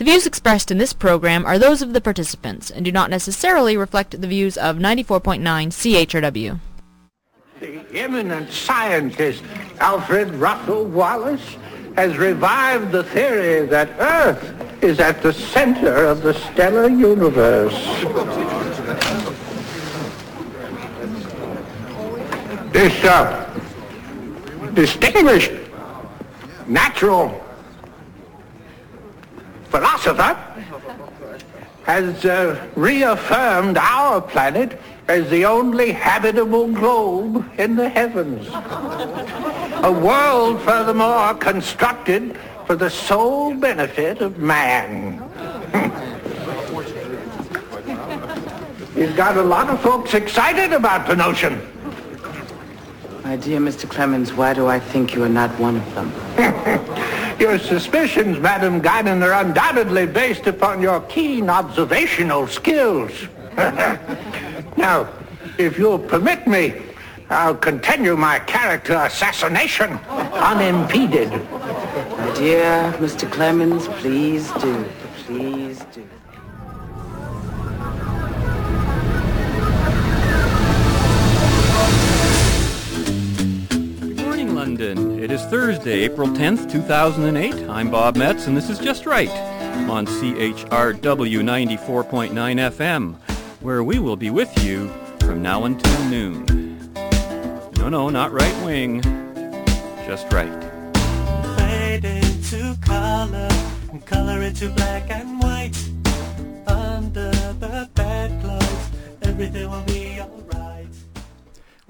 The views expressed in this program are those of the participants and do not necessarily reflect the views of 94.9 CHRW. The eminent scientist Alfred Russel Wallace has revived the theory that Earth is at the center of the stellar universe. This uh, distinguished natural philosopher has uh, reaffirmed our planet as the only habitable globe in the heavens. A world, furthermore, constructed for the sole benefit of man. He's got a lot of folks excited about the notion. My dear Mr. Clemens, why do I think you are not one of them? your suspicions, Madam Guinan, are undoubtedly based upon your keen observational skills. now, if you'll permit me, I'll continue my character assassination unimpeded. My dear Mr. Clemens, please do. Please do. London. It is Thursday, April 10th, 2008. I'm Bob Metz, and this is Just Right on CHRW 94.9 FM, where we will be with you from now until noon. No, no, not right wing, just right. Fade into color, and color into black and white. Under the bedclothes, everything will be.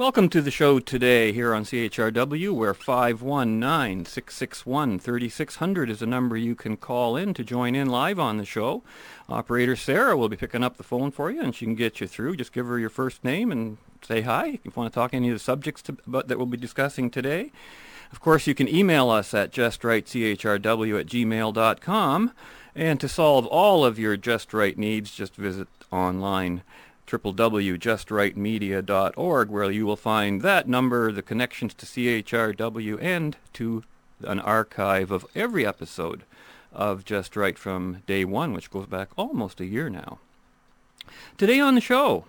Welcome to the show today here on CHRW, where 519-661-3600 is a number you can call in to join in live on the show. Operator Sarah will be picking up the phone for you, and she can get you through. Just give her your first name and say hi if you want to talk any of the subjects to, that we'll be discussing today. Of course, you can email us at justrightchrw at gmail.com. And to solve all of your Just Right needs, just visit online www.justrightmedia.org where you will find that number, the connections to CHRW, and to an archive of every episode of Just Right from day one, which goes back almost a year now. Today on the show,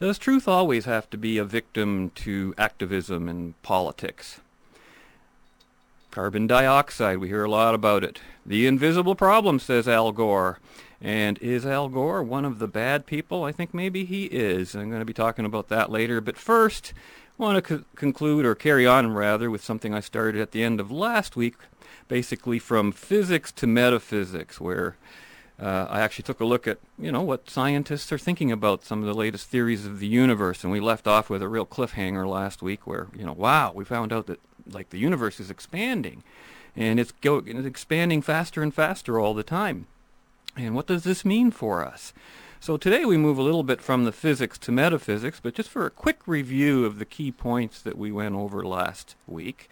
does truth always have to be a victim to activism and politics? Carbon dioxide, we hear a lot about it. The invisible problem, says Al Gore. And is Al Gore one of the bad people? I think maybe he is. I'm going to be talking about that later. But first, I want to co- conclude, or carry on rather, with something I started at the end of last week, basically from physics to metaphysics, where uh, I actually took a look at, you know, what scientists are thinking about some of the latest theories of the universe. And we left off with a real cliffhanger last week where, you know, wow, we found out that, like, the universe is expanding. And it's, go- it's expanding faster and faster all the time. And what does this mean for us? So today we move a little bit from the physics to metaphysics, but just for a quick review of the key points that we went over last week,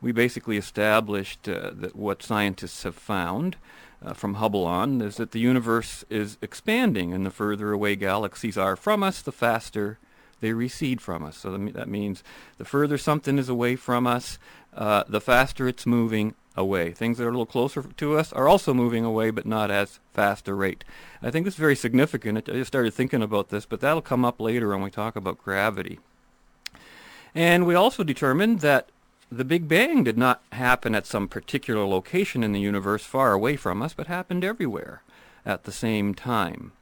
we basically established uh, that what scientists have found uh, from Hubble on is that the universe is expanding, and the further away galaxies are from us, the faster they recede from us. So that means the further something is away from us, uh, the faster it's moving away. Things that are a little closer to us are also moving away, but not as fast a rate. I think this is very significant. I just started thinking about this, but that'll come up later when we talk about gravity. And we also determined that the Big Bang did not happen at some particular location in the universe far away from us, but happened everywhere at the same time.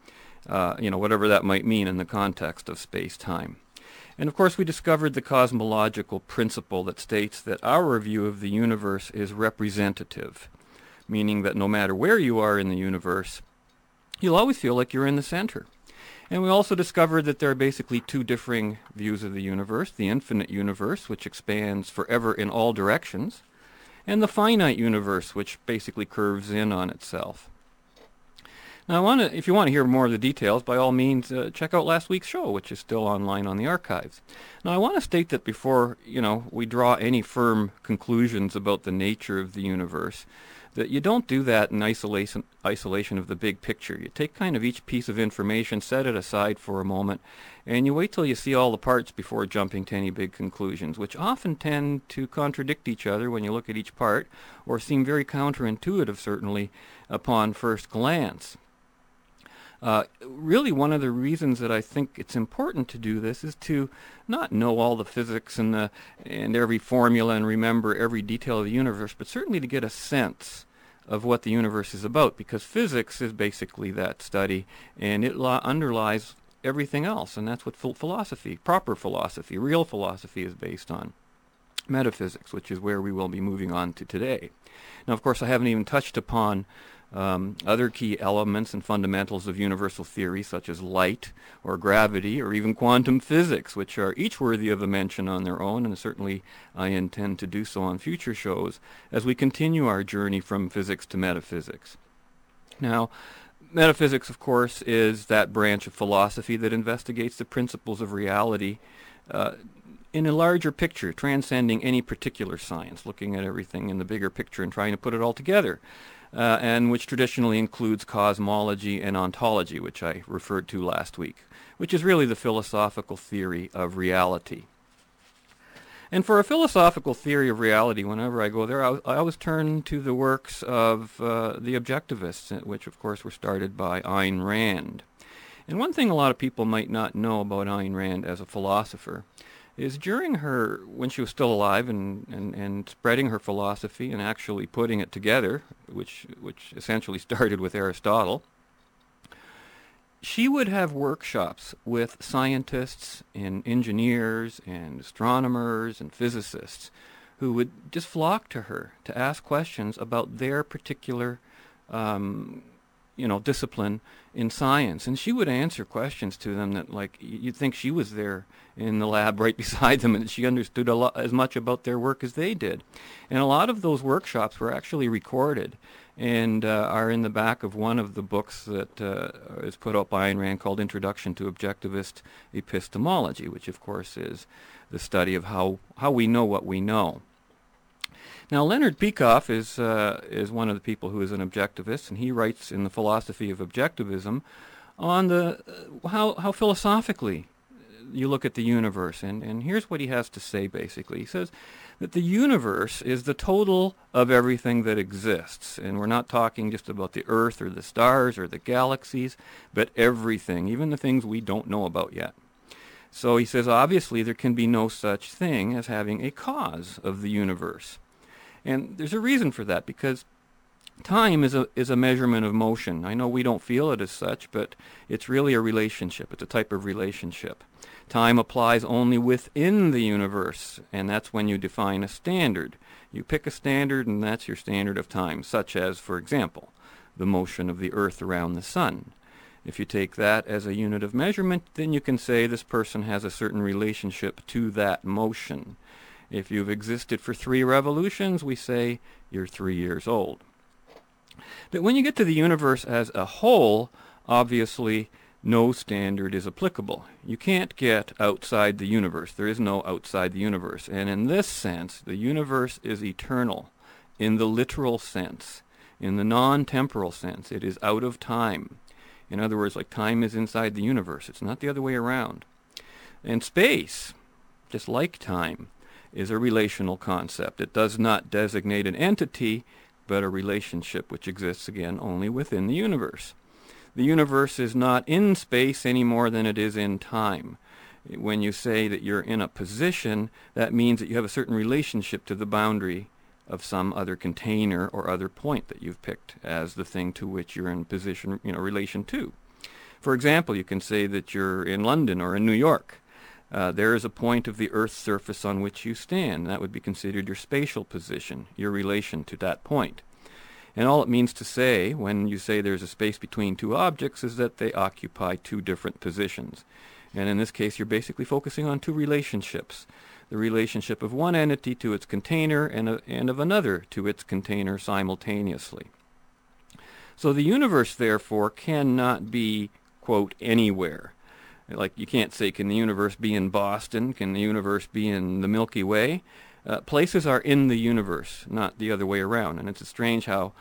Uh, you know, whatever that might mean in the context of space-time. And of course, we discovered the cosmological principle that states that our view of the universe is representative, meaning that no matter where you are in the universe, you'll always feel like you're in the center. And we also discovered that there are basically two differing views of the universe, the infinite universe, which expands forever in all directions, and the finite universe, which basically curves in on itself. Now, I want to, if you want to hear more of the details, by all means, uh, check out last week's show, which is still online on the archives. Now, I want to state that before, you know, we draw any firm conclusions about the nature of the universe, that you don't do that in isolation isolation of the big picture. You take kind of each piece of information, set it aside for a moment, and you wait till you see all the parts before jumping to any big conclusions, which often tend to contradict each other when you look at each part, or seem very counterintuitive, certainly, upon first glance. Uh, really, one of the reasons that I think it's important to do this is to not know all the physics and the and every formula and remember every detail of the universe, but certainly to get a sense of what the universe is about, because physics is basically that study, and it lo- underlies everything else, and that's what philosophy, proper philosophy, real philosophy, is based on. Metaphysics, which is where we will be moving on to today. Now, of course, I haven't even touched upon um, other key elements and fundamentals of universal theory, such as light or gravity or even quantum physics, which are each worthy of a mention on their own, and certainly I intend to do so on future shows as we continue our journey from physics to metaphysics. Now, metaphysics, of course, is that branch of philosophy that investigates the principles of reality uh, in a larger picture, transcending any particular science, looking at everything in the bigger picture and trying to put it all together uh, and which traditionally includes cosmology and ontology, which I referred to last week, which is really the philosophical theory of reality. And for a philosophical theory of reality, whenever I go there, I, I always turn to the works of uh, the objectivists, uh, which of course were started by Ayn Rand. And one thing a lot of people might not know about Ayn Rand as a philosopher is during her, when she was still alive and, and, and spreading her philosophy and actually putting it together, which, which essentially started with Aristotle, she would have workshops with scientists and engineers and astronomers and physicists who would just flock to her to ask questions about their particular um, you know discipline in science and she would answer questions to them that like you'd think she was there in the lab right beside them and she understood a lot as much about their work as they did. And a lot of those workshops were actually recorded and uh, are in the back of one of the books that uh, is put out by Ayn Rand called Introduction to Objectivist Epistemology which of course is the study of how how we know what we know now, Leonard Peikoff is, uh, is one of the people who is an objectivist, and he writes in the philosophy of objectivism on the, uh, how, how philosophically you look at the universe. And, and here's what he has to say, basically. He says that the universe is the total of everything that exists. And we're not talking just about the Earth or the stars or the galaxies, but everything, even the things we don't know about yet. So he says, obviously, there can be no such thing as having a cause of the universe. And there's a reason for that because time is a is a measurement of motion. I know we don't feel it as such, but it's really a relationship. It's a type of relationship. Time applies only within the universe, and that's when you define a standard. You pick a standard, and that's your standard of time, such as, for example, the motion of the Earth around the Sun. If you take that as a unit of measurement, then you can say this person has a certain relationship to that motion. If you've existed for three revolutions, we say you're three years old. But when you get to the universe as a whole, obviously no standard is applicable. You can't get outside the universe. There is no outside the universe. And in this sense, the universe is eternal in the literal sense. In the non-temporal sense, it is out of time. In other words, like time is inside the universe. It's not the other way around. And space, just like time, is a relational concept. It does not designate an entity, but a relationship which exists again only within the universe. The universe is not in space any more than it is in time. When you say that you're in a position, that means that you have a certain relationship to the boundary of some other container or other point that you've picked as the thing to which you're in position, you know, relation to. For example, you can say that you're in London or in New York. Uh, there is a point of the Earth's surface on which you stand. That would be considered your spatial position, your relation to that point. And all it means to say when you say there's a space between two objects is that they occupy two different positions. And in this case, you're basically focusing on two relationships. The relationship of one entity to its container and, a, and of another to its container simultaneously. So the universe, therefore, cannot be, quote, anywhere. Like you can't say, can the universe be in Boston? Can the universe be in the Milky Way? Uh, places are in the universe, not the other way around. And it's strange how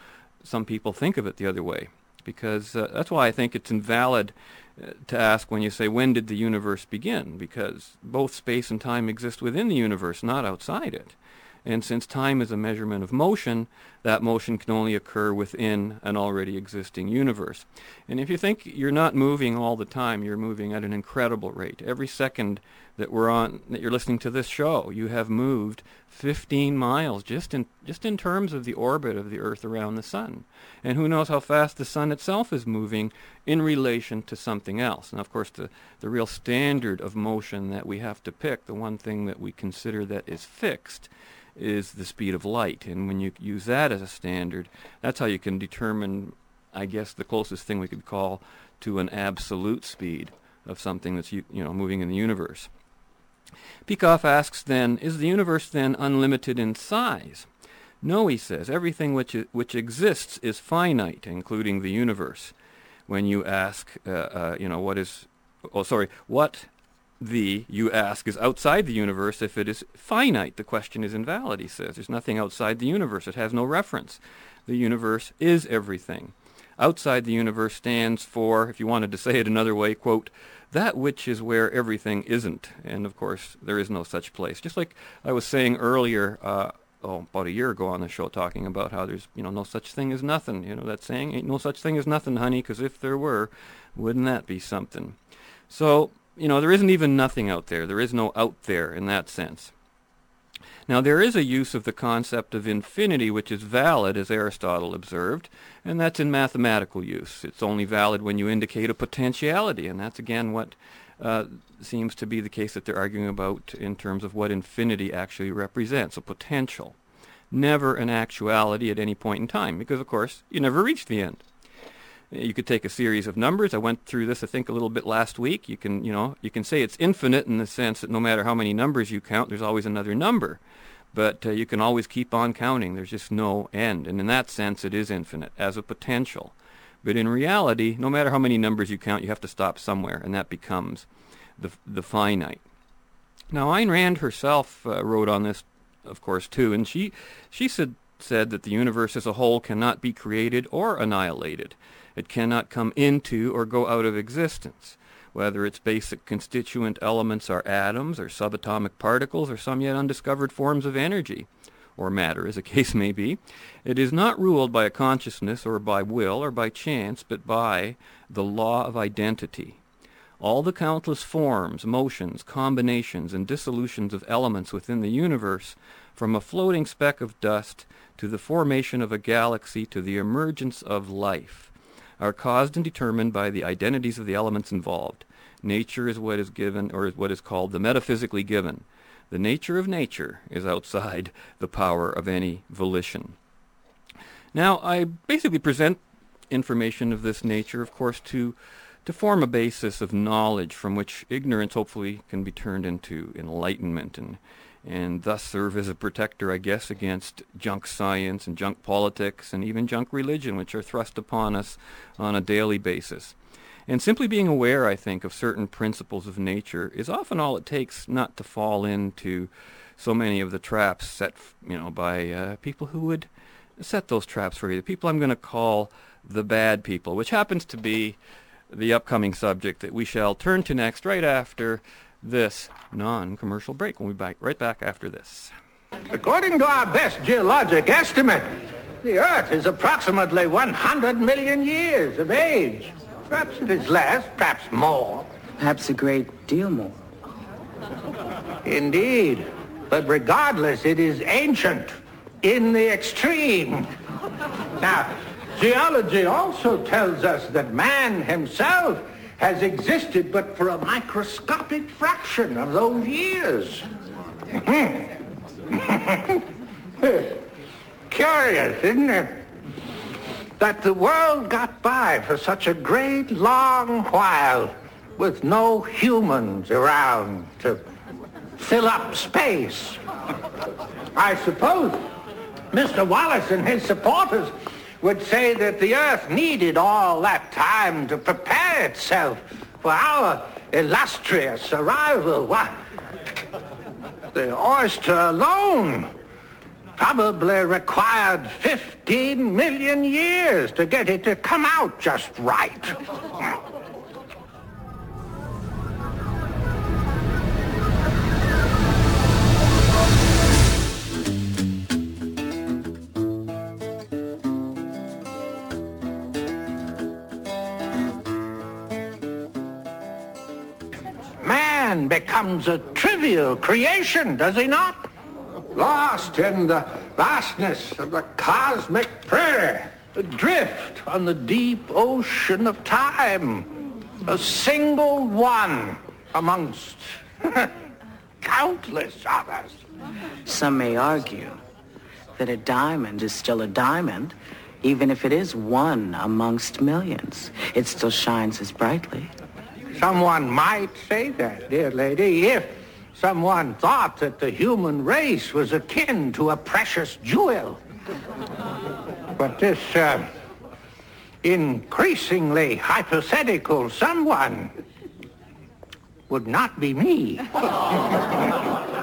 some people think of it the other way, because uh, that's why I think it's invalid uh, to ask when you say, when did the universe begin? Because both space and time exist within the universe, not outside it. And since time is a measurement of motion, that motion can only occur within an already existing universe. And if you think you're not moving all the time, you're moving at an incredible rate. Every second that we're on, that you're listening to this show, you have moved 15 miles just in, just in terms of the orbit of the Earth around the Sun. And who knows how fast the Sun itself is moving in relation to something else. And of course, the, the real standard of motion that we have to pick, the one thing that we consider that is fixed, is the speed of light. And when you use that as a standard, that's how you can determine, I guess, the closest thing we could call to an absolute speed of something that's you know moving in the universe. Peikoff asks then, is the universe then unlimited in size? No, he says, everything which, which exists is finite, including the universe. When you ask, uh, uh, you know, what is, oh, sorry, what the, you ask, is outside the universe if it is finite. The question is invalid, he says. There's nothing outside the universe. It has no reference. The universe is everything. Outside the universe stands for, if you wanted to say it another way, quote, that which is where everything isn't. And of course, there is no such place. Just like I was saying earlier, uh, oh, about a year ago on the show, talking about how there's, you know, no such thing as nothing. You know, that saying, ain't no such thing as nothing, honey, because if there were, wouldn't that be something? So you know, there isn't even nothing out there. There is no out there in that sense. Now, there is a use of the concept of infinity which is valid, as Aristotle observed, and that's in mathematical use. It's only valid when you indicate a potentiality, and that's again what uh, seems to be the case that they're arguing about in terms of what infinity actually represents, a potential. Never an actuality at any point in time, because of course you never reach the end. You could take a series of numbers. I went through this, I think, a little bit last week. You can, you know, you can say it's infinite in the sense that no matter how many numbers you count, there's always another number. But uh, you can always keep on counting. There's just no end. And in that sense, it is infinite as a potential. But in reality, no matter how many numbers you count, you have to stop somewhere, and that becomes the, the finite. Now, Ayn Rand herself uh, wrote on this, of course, too, and she, she said, said that the universe as a whole cannot be created or annihilated. It cannot come into or go out of existence, whether its basic constituent elements are atoms or subatomic particles or some yet undiscovered forms of energy or matter, as the case may be. It is not ruled by a consciousness or by will or by chance, but by the law of identity. All the countless forms, motions, combinations, and dissolutions of elements within the universe, from a floating speck of dust to the formation of a galaxy to the emergence of life, are caused and determined by the identities of the elements involved. Nature is what is given, or is what is called the metaphysically given. The nature of nature is outside the power of any volition. Now, I basically present information of this nature, of course, to to form a basis of knowledge from which ignorance hopefully can be turned into enlightenment and and thus serve as a protector, I guess, against junk science and junk politics and even junk religion, which are thrust upon us on a daily basis. And simply being aware, I think, of certain principles of nature is often all it takes not to fall into so many of the traps set, you know, by uh, people who would set those traps for you. The people I'm going to call the bad people, which happens to be the upcoming subject that we shall turn to next right after this non-commercial break. We'll be back right back after this. According to our best geologic estimate, the Earth is approximately 100 million years of age. Perhaps it is less, perhaps more. Perhaps a great deal more. Indeed. But regardless, it is ancient in the extreme. Now, geology also tells us that man himself has existed but for a microscopic fraction of those years. Curious, isn't it? That the world got by for such a great long while with no humans around to fill up space. I suppose Mr. Wallace and his supporters would say that the earth needed all that time to prepare itself for our illustrious arrival. What? The oyster alone probably required 15 million years to get it to come out just right. Man becomes a trivial creation, does he not? Lost in the vastness of the cosmic prairie, adrift on the deep ocean of time, a single one amongst countless others. Some may argue that a diamond is still a diamond, even if it is one amongst millions. It still shines as brightly. Someone might say that, dear lady, if someone thought that the human race was akin to a precious jewel. But this uh, increasingly hypothetical someone would not be me.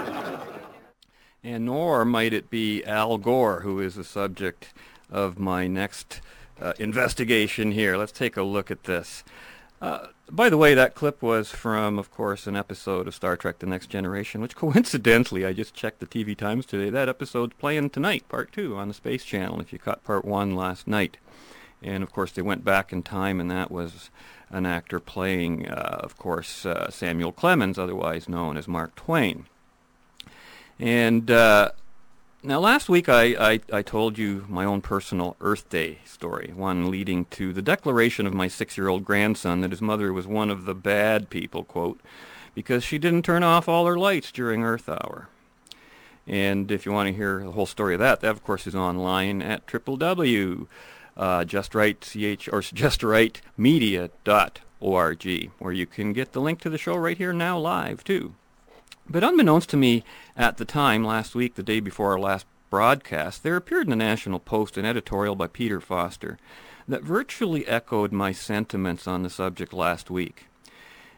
And nor might it be Al Gore, who is the subject of my next uh, investigation here. Let's take a look at this. Uh, by the way, that clip was from, of course, an episode of Star Trek The Next Generation, which coincidentally, I just checked the TV Times today, that episode's playing tonight, part two, on the Space Channel, if you caught part one last night. And, of course, they went back in time, and that was an actor playing, uh, of course, uh, Samuel Clemens, otherwise known as Mark Twain. And uh, now, last week I, I, I, told you my own personal Earth Day story, one leading to the declaration of my six-year-old grandson that his mother was one of the bad people, quote, because she didn't turn off all her lights during Earth Hour. And if you want to hear the whole story of that, that of course is online at www. Uh, justrightch or justrightmedia.org, where you can get the link to the show right here now live too. But unbeknownst to me at the time, last week, the day before our last broadcast, there appeared in the National Post an editorial by Peter Foster that virtually echoed my sentiments on the subject last week.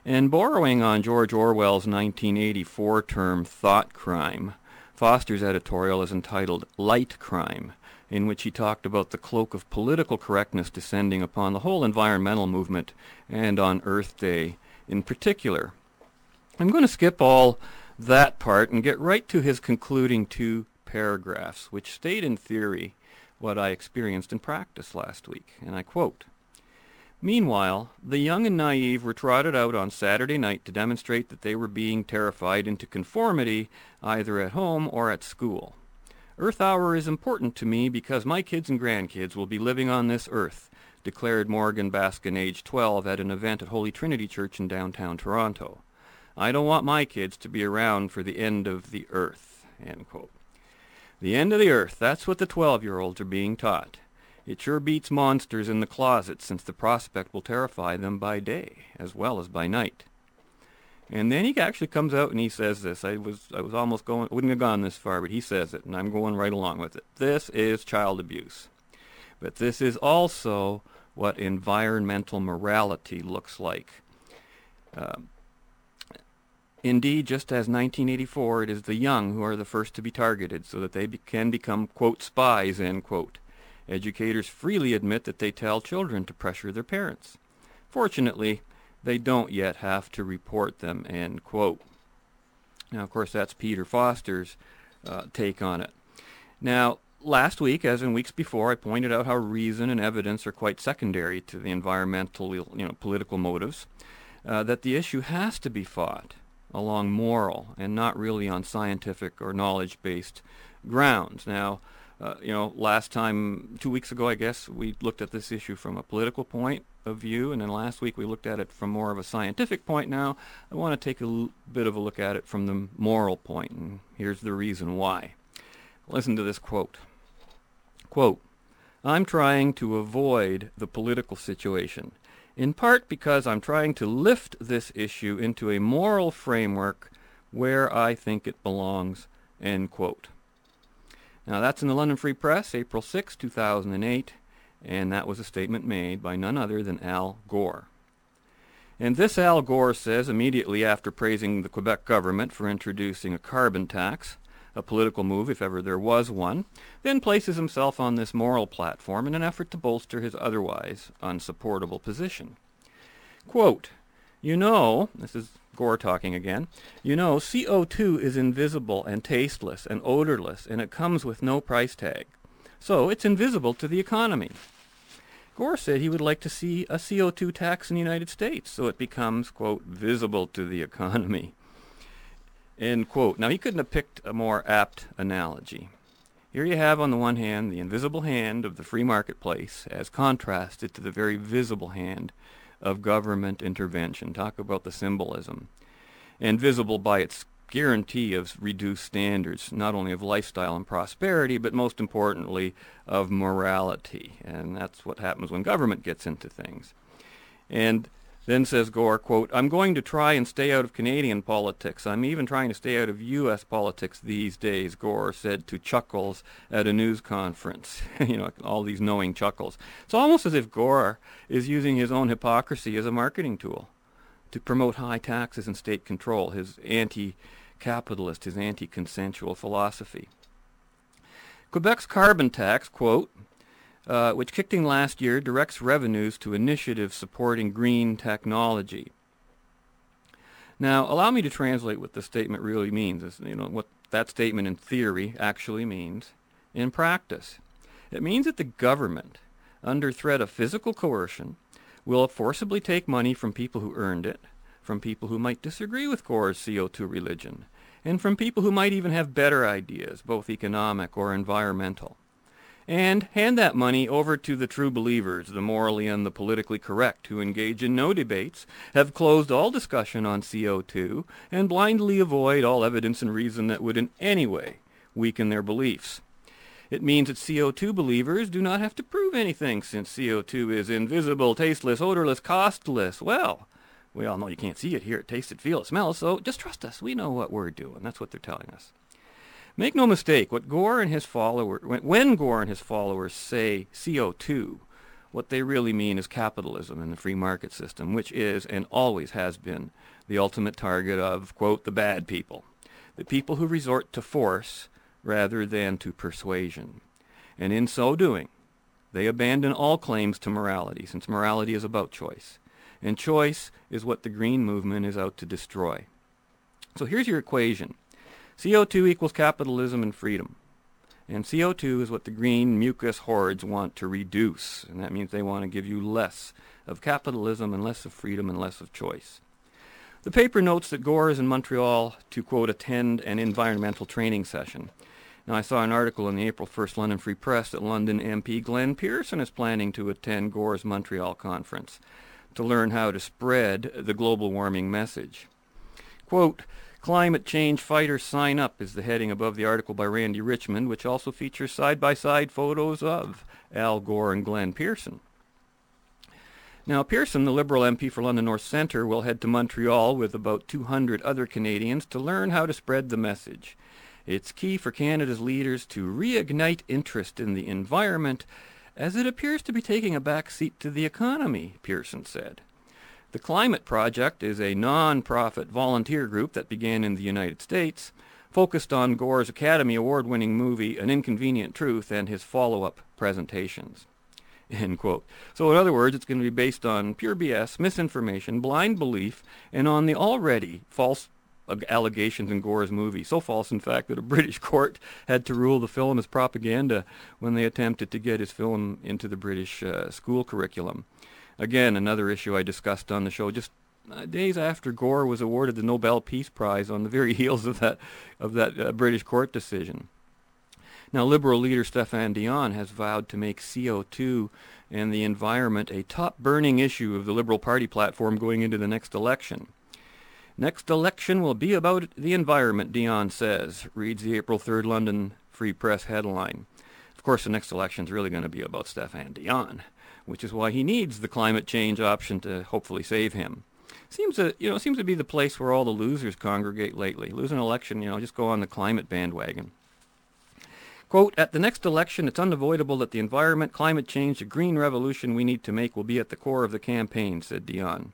And borrowing on George Orwell's 1984 term thought crime, Foster's editorial is entitled Light Crime, in which he talked about the cloak of political correctness descending upon the whole environmental movement and on Earth Day in particular. I'm going to skip all that part and get right to his concluding two paragraphs, which state in theory what I experienced in practice last week. And I quote, Meanwhile, the young and naive were trotted out on Saturday night to demonstrate that they were being terrified into conformity either at home or at school. Earth Hour is important to me because my kids and grandkids will be living on this earth, declared Morgan Baskin, age 12, at an event at Holy Trinity Church in downtown Toronto. I don't want my kids to be around for the end of the earth. The end of the earth, that's what the 12-year-olds are being taught. It sure beats monsters in the closet since the prospect will terrify them by day as well as by night. And then he actually comes out and he says this. I was I was almost going wouldn't have gone this far, but he says it and I'm going right along with it. This is child abuse. But this is also what environmental morality looks like. Um, Indeed, just as 1984, it is the young who are the first to be targeted so that they be can become, quote, spies, end quote. Educators freely admit that they tell children to pressure their parents. Fortunately, they don't yet have to report them, end quote. Now, of course, that's Peter Foster's uh, take on it. Now, last week, as in weeks before, I pointed out how reason and evidence are quite secondary to the environmental, you know, political motives, uh, that the issue has to be fought along moral and not really on scientific or knowledge-based grounds. Now, uh, you know, last time, two weeks ago, I guess, we looked at this issue from a political point of view, and then last week we looked at it from more of a scientific point. Now, I want to take a l- bit of a look at it from the moral point, and here's the reason why. Listen to this quote. Quote, I'm trying to avoid the political situation in part because I'm trying to lift this issue into a moral framework where I think it belongs, end quote. Now that's in the London Free Press, April 6, 2008, and that was a statement made by none other than Al Gore. And this Al Gore says immediately after praising the Quebec government for introducing a carbon tax, a political move if ever there was one, then places himself on this moral platform in an effort to bolster his otherwise unsupportable position. Quote, you know, this is Gore talking again, you know, CO2 is invisible and tasteless and odorless, and it comes with no price tag. So it's invisible to the economy. Gore said he would like to see a CO2 tax in the United States so it becomes, quote, visible to the economy. End quote. Now, he couldn't have picked a more apt analogy. Here you have, on the one hand, the invisible hand of the free marketplace as contrasted to the very visible hand of government intervention. Talk about the symbolism. And visible by its guarantee of reduced standards, not only of lifestyle and prosperity, but most importantly, of morality. And that's what happens when government gets into things. And then says Gore, quote, I'm going to try and stay out of Canadian politics. I'm even trying to stay out of U.S. politics these days, Gore said to Chuckles at a news conference. you know, all these knowing chuckles. It's almost as if Gore is using his own hypocrisy as a marketing tool to promote high taxes and state control, his anti-capitalist, his anti-consensual philosophy. Quebec's carbon tax, quote, uh, which kicked in last year, directs revenues to initiatives supporting green technology. Now, allow me to translate what the statement really means, you know, what that statement in theory actually means in practice. It means that the government, under threat of physical coercion, will forcibly take money from people who earned it, from people who might disagree with Gore's CO2 religion, and from people who might even have better ideas, both economic or environmental and hand that money over to the true believers, the morally and the politically correct, who engage in no debates, have closed all discussion on CO2, and blindly avoid all evidence and reason that would in any way weaken their beliefs. It means that CO2 believers do not have to prove anything since CO2 is invisible, tasteless, odorless, costless. Well, we all know you can't see it, hear it, taste it, feel it, smell so just trust us. We know what we're doing. That's what they're telling us. Make no mistake, what Gore and his followers, when Gore and his followers say CO2, what they really mean is capitalism and the free market system, which is and always has been the ultimate target of, quote, the bad people, the people who resort to force rather than to persuasion. And in so doing, they abandon all claims to morality, since morality is about choice. And choice is what the green movement is out to destroy. So here's your equation. CO2 equals capitalism and freedom. And CO2 is what the green mucus hordes want to reduce. And that means they want to give you less of capitalism and less of freedom and less of choice. The paper notes that Gore is in Montreal to, quote, attend an environmental training session. Now, I saw an article in the April 1st London Free Press that London MP Glen Pearson is planning to attend Gore's Montreal conference to learn how to spread the global warming message. Quote, Climate Change Fighters Sign Up is the heading above the article by Randy Richmond, which also features side-by-side photos of Al Gore and Glen Pearson. Now, Pearson, the Liberal MP for London North Centre, will head to Montreal with about 200 other Canadians to learn how to spread the message. It's key for Canada's leaders to reignite interest in the environment as it appears to be taking a back seat to the economy, Pearson said. The Climate Project is a non-profit volunteer group that began in the United States, focused on Gore's Academy Award-winning movie An Inconvenient Truth and his follow-up presentations. End quote. So in other words, it's going to be based on pure BS, misinformation, blind belief, and on the already false allegations in Gore's movie. So false, in fact, that a British court had to rule the film as propaganda when they attempted to get his film into the British uh, school curriculum. Again, another issue I discussed on the show just uh, days after Gore was awarded the Nobel Peace Prize on the very heels of that of that uh, British court decision. Now, Liberal leader Stéphane Dion has vowed to make CO2 and the environment a top burning issue of the Liberal Party platform going into the next election. Next election will be about the environment, Dion says, reads the April 3rd London Free Press headline. Of course, the next election is really going to be about Stéphane Dion which is why he needs the climate change option to hopefully save him. Seems to, you know, seems to be the place where all the losers congregate lately. Lose an election, you know, just go on the climate bandwagon. Quote, at the next election, it's unavoidable that the environment, climate change, the green revolution we need to make will be at the core of the campaign, said Dion.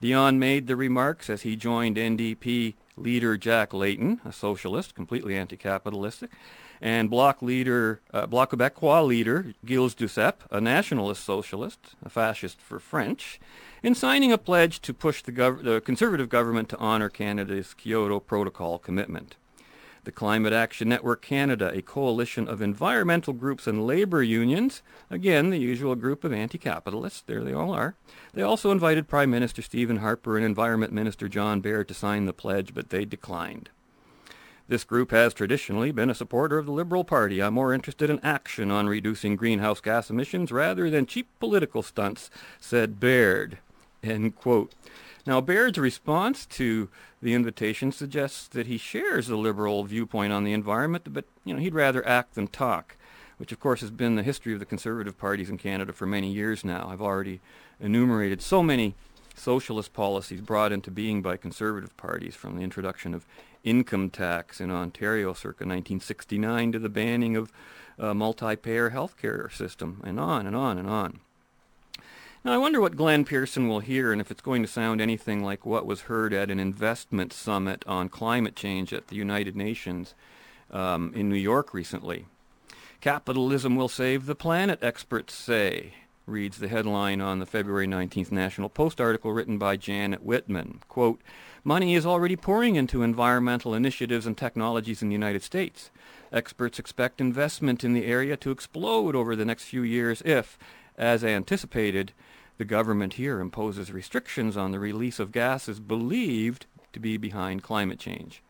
Dion made the remarks as he joined NDP leader Jack Layton, a socialist, completely anti-capitalistic, and Bloc leader, uh, Bloc Québécois leader Gilles Duceppe, a nationalist socialist, a fascist for French, in signing a pledge to push the, gov- the conservative government to honor Canada's Kyoto Protocol commitment. The Climate Action Network Canada, a coalition of environmental groups and labor unions, again the usual group of anti-capitalists, there they all are. They also invited Prime Minister Stephen Harper and Environment Minister John Baird to sign the pledge, but they declined. This group has traditionally been a supporter of the Liberal Party. I'm more interested in action on reducing greenhouse gas emissions rather than cheap political stunts, said Baird. End quote. Now, Baird's response to the invitation suggests that he shares the liberal viewpoint on the environment, but you know he'd rather act than talk, which of course has been the history of the conservative parties in Canada for many years now. I've already enumerated so many socialist policies brought into being by conservative parties, from the introduction of income tax in Ontario circa 1969 to the banning of uh, multi-payer health care system, and on and on and on. Now, I wonder what Glen Pearson will hear and if it's going to sound anything like what was heard at an investment summit on climate change at the United Nations um, in New York recently. Capitalism will save the planet, experts say, reads the headline on the February 19th National Post article written by Janet Whitman. Quote, Money is already pouring into environmental initiatives and technologies in the United States. Experts expect investment in the area to explode over the next few years if, as anticipated, the government here imposes restrictions on the release of gases believed to be behind climate change.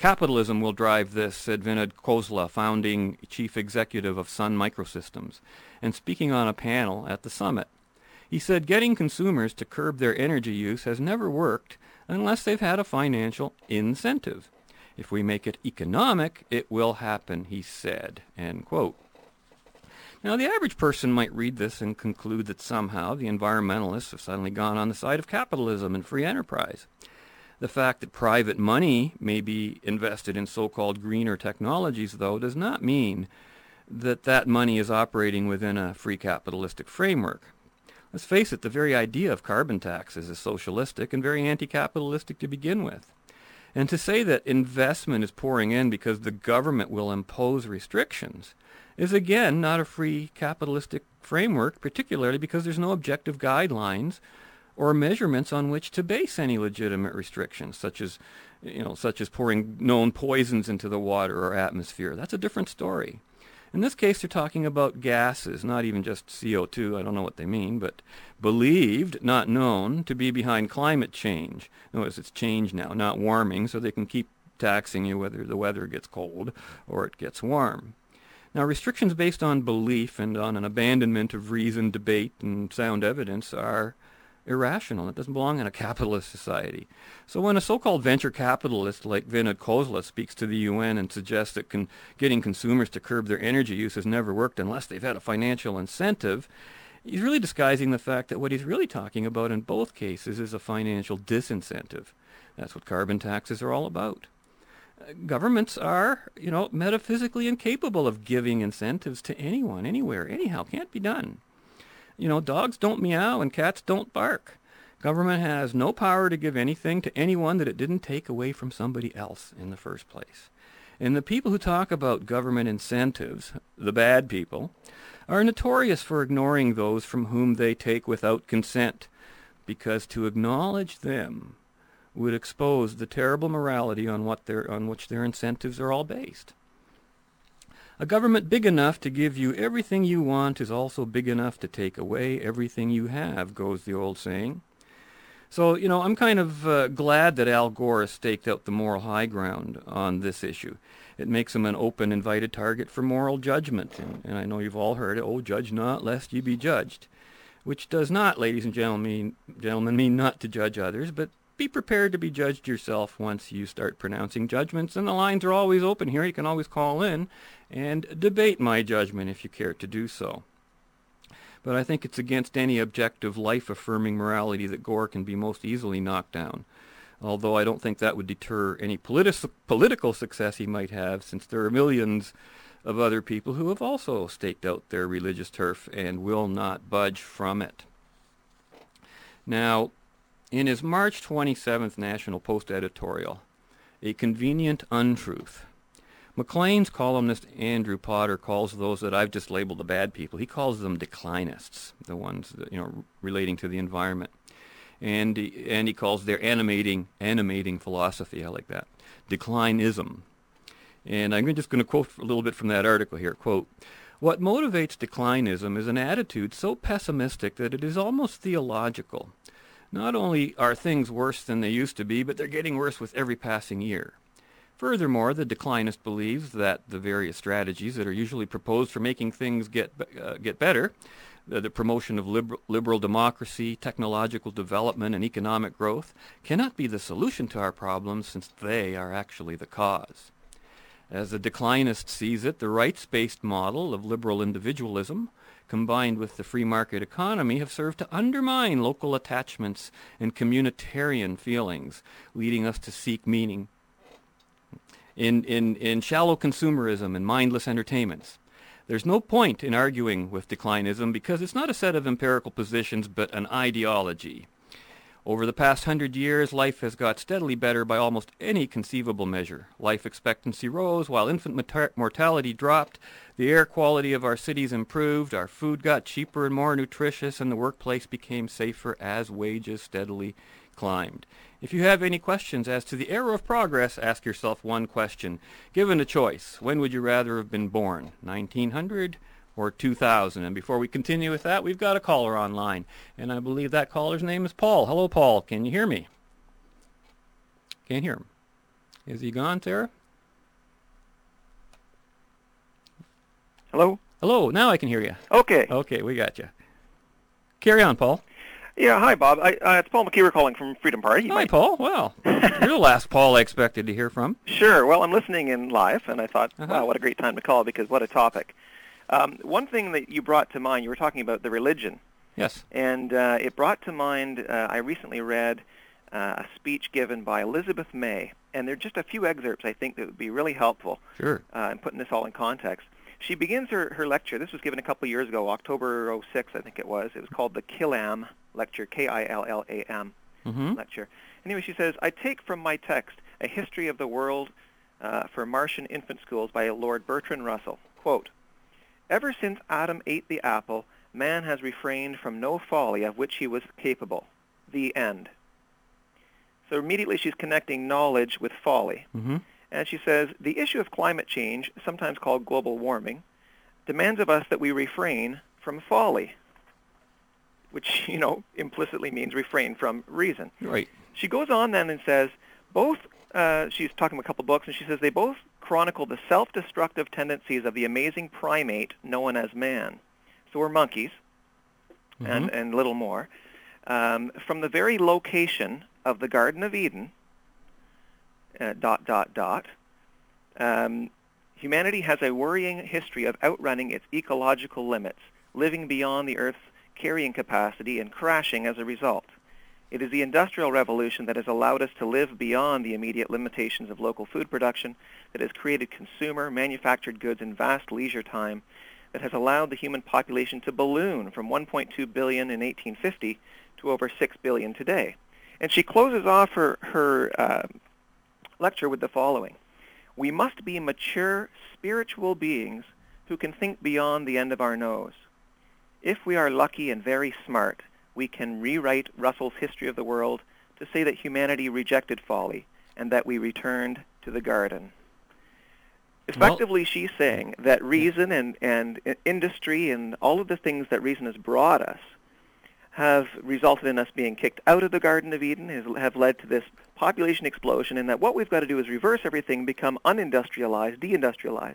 Capitalism will drive this, said Vinod Khosla, founding chief executive of Sun Microsystems, and speaking on a panel at the summit. He said getting consumers to curb their energy use has never worked unless they've had a financial incentive. If we make it economic, it will happen, he said. End quote. Now, the average person might read this and conclude that somehow the environmentalists have suddenly gone on the side of capitalism and free enterprise. The fact that private money may be invested in so-called greener technologies, though, does not mean that that money is operating within a free capitalistic framework. Let's face it, the very idea of carbon taxes is socialistic and very anti-capitalistic to begin with. And to say that investment is pouring in because the government will impose restrictions is again not a free capitalistic framework, particularly because there's no objective guidelines or measurements on which to base any legitimate restrictions, such as you know, such as pouring known poisons into the water or atmosphere. That's a different story. In this case, they're talking about gases, not even just CO2. I don't know what they mean, but believed, not known, to be behind climate change. Notice it's change now, not warming, so they can keep taxing you whether the weather gets cold or it gets warm. Now, restrictions based on belief and on an abandonment of reason, debate, and sound evidence are irrational. It doesn't belong in a capitalist society. So when a so-called venture capitalist like Vinod Khosla speaks to the UN and suggests that con- getting consumers to curb their energy use has never worked unless they've had a financial incentive, he's really disguising the fact that what he's really talking about in both cases is a financial disincentive. That's what carbon taxes are all about governments are, you know, metaphysically incapable of giving incentives to anyone, anywhere, anyhow. Can't be done. You know, dogs don't meow and cats don't bark. Government has no power to give anything to anyone that it didn't take away from somebody else in the first place. And the people who talk about government incentives, the bad people, are notorious for ignoring those from whom they take without consent, because to acknowledge them would expose the terrible morality on, what their, on which their incentives are all based. A government big enough to give you everything you want is also big enough to take away everything you have, goes the old saying. So, you know, I'm kind of uh, glad that Al Gore staked out the moral high ground on this issue. It makes him an open, invited target for moral judgment. And, and I know you've all heard it, oh, judge not, lest ye be judged. Which does not, ladies and gentlemen, gentlemen, mean not to judge others, but be prepared to be judged yourself once you start pronouncing judgments. And the lines are always open here. You can always call in and debate my judgment if you care to do so. But I think it's against any objective life-affirming morality that Gore can be most easily knocked down. Although I don't think that would deter any politi- political success he might have, since there are millions of other people who have also staked out their religious turf and will not budge from it. Now, In his March 27th National Post editorial, A Convenient Untruth, Maclean's columnist Andrew Potter calls those that I've just labeled the bad people, he calls them declinists, the ones that, you know, relating to the environment. And he, and he calls their animating, animating philosophy, I like that, declinism. And I'm just going to quote a little bit from that article here. Quote, what motivates declinism is an attitude so pessimistic that it is almost theological. Not only are things worse than they used to be, but they're getting worse with every passing year. Furthermore, the declinist believes that the various strategies that are usually proposed for making things get, uh, get better, the, the promotion of liberal, liberal democracy, technological development, and economic growth, cannot be the solution to our problems since they are actually the cause. As the declinist sees it, the rights-based model of liberal individualism, combined with the free market economy, have served to undermine local attachments and communitarian feelings, leading us to seek meaning in, in, in shallow consumerism and mindless entertainments. There's no point in arguing with declinism because it's not a set of empirical positions but an ideology. Over the past hundred years, life has got steadily better by almost any conceivable measure. Life expectancy rose while infant mortality dropped, the air quality of our cities improved, our food got cheaper and more nutritious, and the workplace became safer as wages steadily climbed. If you have any questions as to the era of progress, ask yourself one question. Given a choice, when would you rather have been born? 1900 or 2000. And before we continue with that, we've got a caller online. And I believe that caller's name is Paul. Hello, Paul. Can you hear me? Can't hear him. Is he gone, Sarah? Hello? Hello. Now I can hear you. Okay. Okay, we got you. Carry on, Paul. Yeah, hi, Bob. I, uh, it's Paul McKeever calling from Freedom Party. You Hi, might- Paul. Well, you're the last Paul I expected to hear from. Sure. Well, I'm listening in live, and I thought, Uh-huh. wow, what a great time to call because what a topic. Um, one thing that you brought to mind, you were talking about the religion, Yes. and uh, it brought to mind, uh, I recently read uh, a speech given by Elizabeth May, and there are just a few excerpts I think that would be really helpful Sure. uh, in putting this all in context. She begins her, her lecture, this was given a couple of years ago, October 06, I think it was. It was called the Killam lecture, K-I-L-L-A-M Mm-hmm. lecture. Anyway, she says, I take from my text a history of the world uh, for Martian infant schools by Lord Bertrand Russell. Quote, Ever since Adam ate the apple, man has refrained from no folly of which he was capable. The end. So immediately she's connecting knowledge with folly. Mm-hmm. And she says, the issue of climate change, sometimes called global warming, demands of us that we refrain from folly, which, you know, implicitly means refrain from reason. Right. She goes on then and says, both, uh, she's talking about a couple books, and she says they both chronicle the self-destructive tendencies of the amazing primate known as man. So we're monkeys, and, and little more. Um, from the very location of the Garden of Eden, uh, dot, dot, dot, um, humanity has a worrying history of outrunning its ecological limits, living beyond the Earth's carrying capacity and crashing as a result. It is the Industrial Revolution that has allowed us to live beyond the immediate limitations of local food production, that has created consumer manufactured goods in vast leisure time, that has allowed the human population to balloon from 1.2 billion in 1850 to over 6 billion today. And she closes off her, her uh, lecture with the following. We must be mature spiritual beings who can think beyond the end of our nose. If we are lucky and very smart, we can rewrite Russell's history of the world to say that humanity rejected folly and that we returned to the garden. Well- Effectively, she's saying that reason and, and industry and all of the things that reason has brought us have resulted in us being kicked out of the Garden of Eden, has, have led to this population explosion, and that what we've got to do is reverse everything, become unindustrialized, deindustrialized,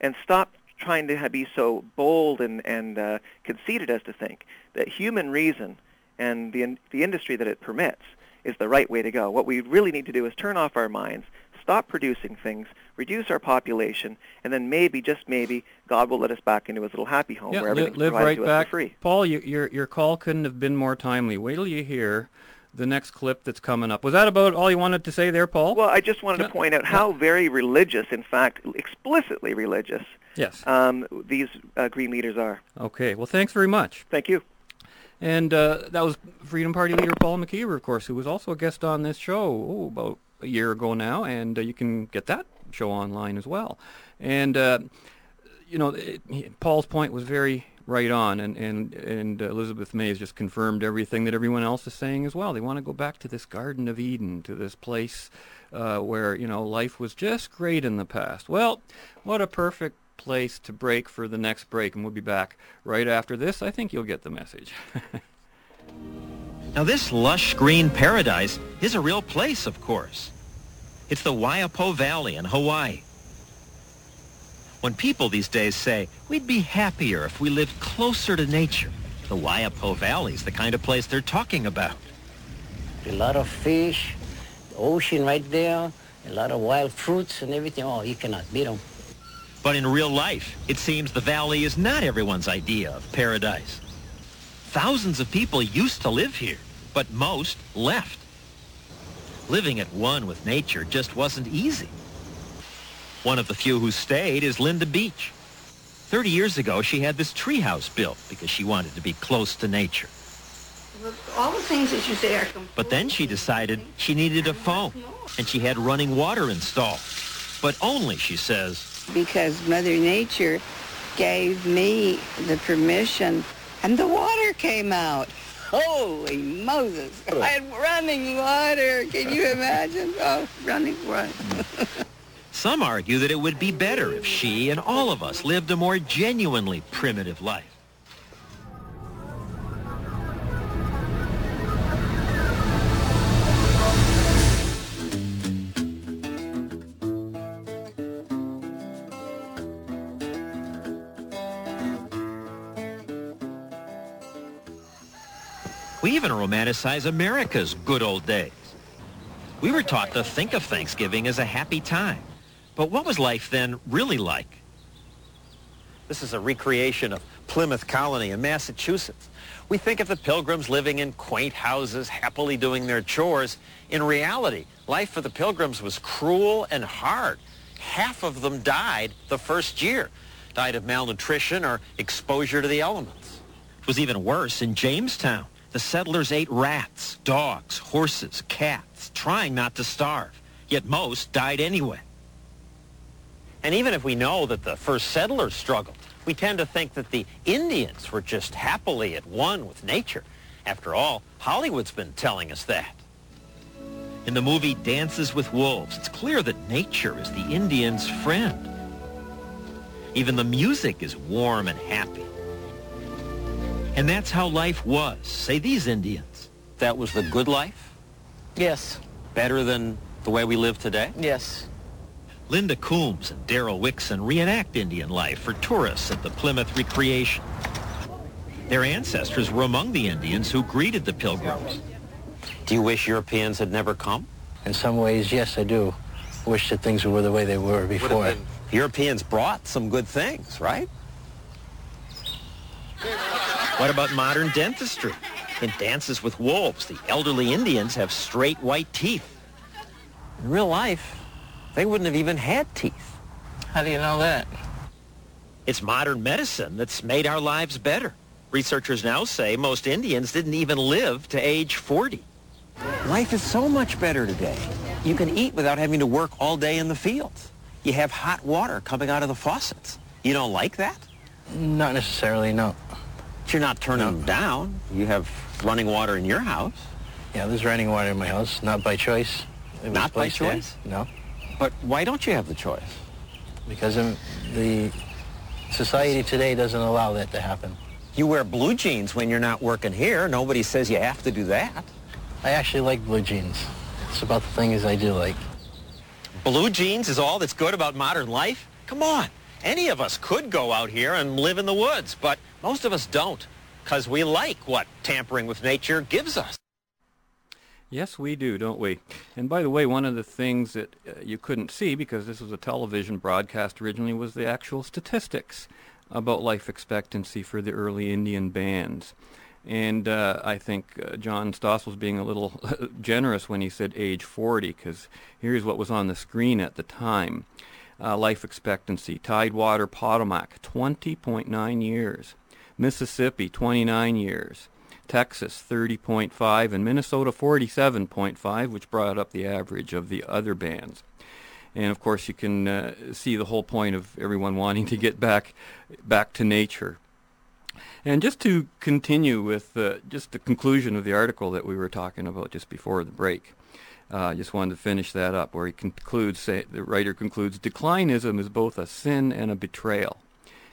and stop trying to be so bold and, and uh, conceited as to think that human reason and the, the industry that it permits is the right way to go. What we really need to do is turn off our minds, stop producing things, reduce our population, and then maybe, just maybe, God will let us back into his little happy home Yeah, where everything's live provided right to us back. for free. Paul, you, your your call couldn't have been more timely. Wait till you hear the next clip that's coming up. Was that about all you wanted to say there, Paul? Well, I just wanted to point out how very religious, in fact, explicitly religious, yes. um, these uh, green leaders are. Okay. Well, thanks very much. Thank you. And uh, that was Freedom Party leader Paul McKeever, of course, who was also a guest on this show oh, about a year ago now, and uh, you can get that show online as well. And uh, you know, it, Paul's point was very right on, and and and Elizabeth May has just confirmed everything that everyone else is saying as well. They want to go back to this Garden of Eden, to this place uh, where you know life was just great in the past. Well, what a perfect place to break for the next break, and we'll be back right after this. I think you'll get the message. now, this lush green paradise is a real place, of course. It's the Waipio Valley in Hawaii. When people these days say, we'd be happier if we lived closer to nature, the Waipio Valley is the kind of place they're talking about. A lot of fish, ocean right there, a lot of wild fruits and everything. Oh, you cannot beat them. But in real life, it seems the valley is not everyone's idea of paradise. Thousands of people used to live here, but most left. Living at one with nature just wasn't easy. One of the few who stayed is Linda Beach. Thirty years ago, she had this treehouse built because she wanted to be close to nature. All the things that you say are But then she decided she needed a phone, and she had running water installed. But only, she says, because Mother Nature gave me the permission and the water came out. Holy Moses. I had running water. Can you imagine? Oh, running water. Some argue that it would be better if she and all of us lived a more genuinely primitive life. Even romanticize America's good old days. We were taught to think of Thanksgiving as a happy time. But what was life then really like? This is a recreation of Plymouth Colony in Massachusetts. We think of the pilgrims living in quaint houses, happily doing their chores. In reality, life for the pilgrims was cruel and hard. Half of them died the first year, died of malnutrition or exposure to the elements. It was even worse in Jamestown. The settlers ate rats, dogs, horses, cats, trying not to starve. Yet most died anyway. And even if we know that the first settlers struggled, we tend to think that the Indians were just happily at one with nature. After all, Hollywood's been telling us that. In the movie Dances with Wolves, it's clear that nature is the Indian's friend. Even the music is warm and happy. And that's how life was, say these Indians. That was the good life? Yes. Better than the way we live today? Yes. Linda Coombs and Daryl Wixon reenact Indian life for tourists at the Plymouth Recreation. Their ancestors were among the Indians who greeted the pilgrims. Do you wish Europeans had never come? In some ways, yes, I do. Wish that things were the way they were before. Europeans brought some good things, right? What about modern dentistry? In Dances with Wolves, the elderly Indians have straight white teeth. In real life, they wouldn't have even had teeth. How do you know that? It's modern medicine that's made our lives better. Researchers now say most Indians didn't even live to age 40. Life is so much better today. You can eat without having to work all day in the fields. You have hot water coming out of the faucets. You don't like that? Not necessarily, no. But you're not turning them down. You have running water in your house. Yeah, there's running water in my house, not by choice. Not by placed there. choice? No, But why don't you have the choice? because the society today doesn't allow that to happen. You wear blue jeans when you're not working here. Nobody says you have to do that. I actually like blue jeans. It's about the things I do like. Blue jeans is all that's good about modern life? Come on. Any of us could go out here and live in the woods, but most of us don't because we like what tampering with nature gives us. Yes, we do, don't we? And by the way, one of the things that uh, you couldn't see because this was a television broadcast originally was the actual statistics about life expectancy for the early Indian bands. And uh, I think uh, John Stossel was being a little generous when he said age 40 because here's what was on the screen at the time. Uh, life expectancy, Tidewater, Potomac, 20.9 years. Mississippi, 29 years. Texas 30.5, and Minnesota 47.5, which brought up the average of the other bands. And of course, you can uh, see the whole point of everyone wanting to get back back to nature. And just to continue with uh, just the conclusion of the article that we were talking about just before the break, uh, just wanted to finish that up, where he concludes, say, the writer concludes, declinism is both a sin and a betrayal.